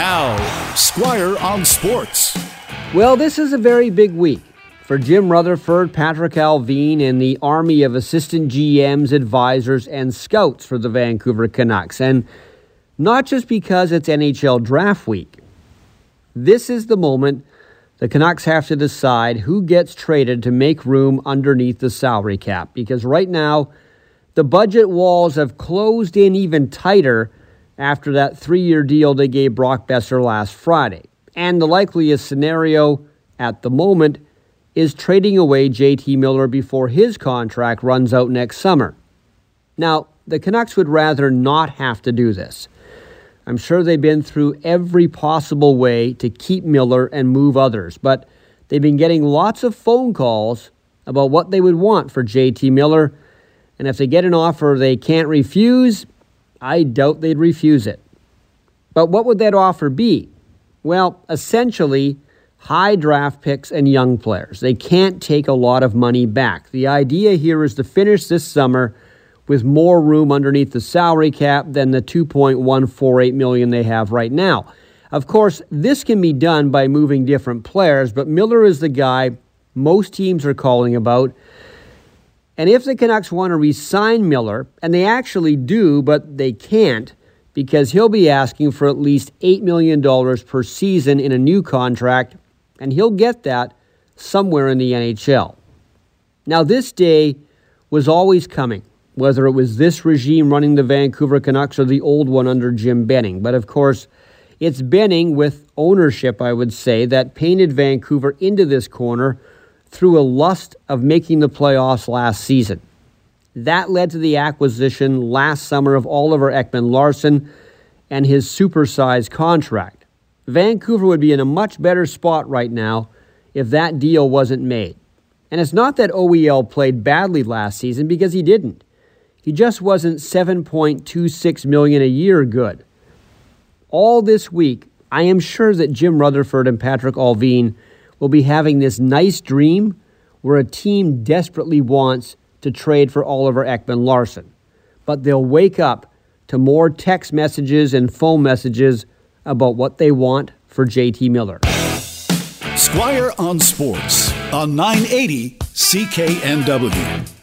Now, Squire on Sports. Well, this is a very big week for Jim Rutherford, Patrik Allvin, and the army of assistant GMs, advisors, and scouts for the Vancouver Canucks. And not just because it's NHL draft week. This is the moment the Canucks have to decide who gets traded to make room underneath the salary cap. Because right now, the budget walls have closed in even tighter after that three year deal they gave Brock Boeser last Friday. And the likeliest scenario at the moment is trading away JT Miller before his contract runs out next summer. Now, the Canucks would rather not have to do this. I'm sure they've been through every possible way to keep Miller and move others, but they've been getting lots of phone calls about what they would want for JT Miller. And if they get an offer they can't refuse, I doubt they'd refuse it. But what would that offer be? Well, essentially, high draft picks and young players. They can't take a lot of money back. The idea here is to finish this summer with more room underneath the salary cap than the 2.148 million they have right now. Of course, this can be done by moving different players, but Miller is the guy most teams are calling about. And if the Canucks want to re-sign Miller, and they actually do, but they can't, because he'll be asking for at least $8 million per season in a new contract, and he'll get that somewhere in the NHL. Now, this day was always coming, whether it was this regime running the Vancouver Canucks or the old one under Jim Benning. But of course, it's Benning with ownership, I would say, that painted Vancouver into this corner through a lust of making the playoffs last season. That led to the acquisition last summer of Oliver Ekman Larsson and his supersized contract. Vancouver would be in a much better spot right now if that deal wasn't made. And it's not that OEL played badly last season because he didn't. He just wasn't 7.26 million a year good. All this week, I am sure that Jim Rutherford and Patrik Allvin will be having this nice dream where a team desperately wants to trade for Oliver Ekman Larsson. But they'll wake up to more text messages and phone messages about what they want for JT Miller. Squire on Sports on 980 CKNW.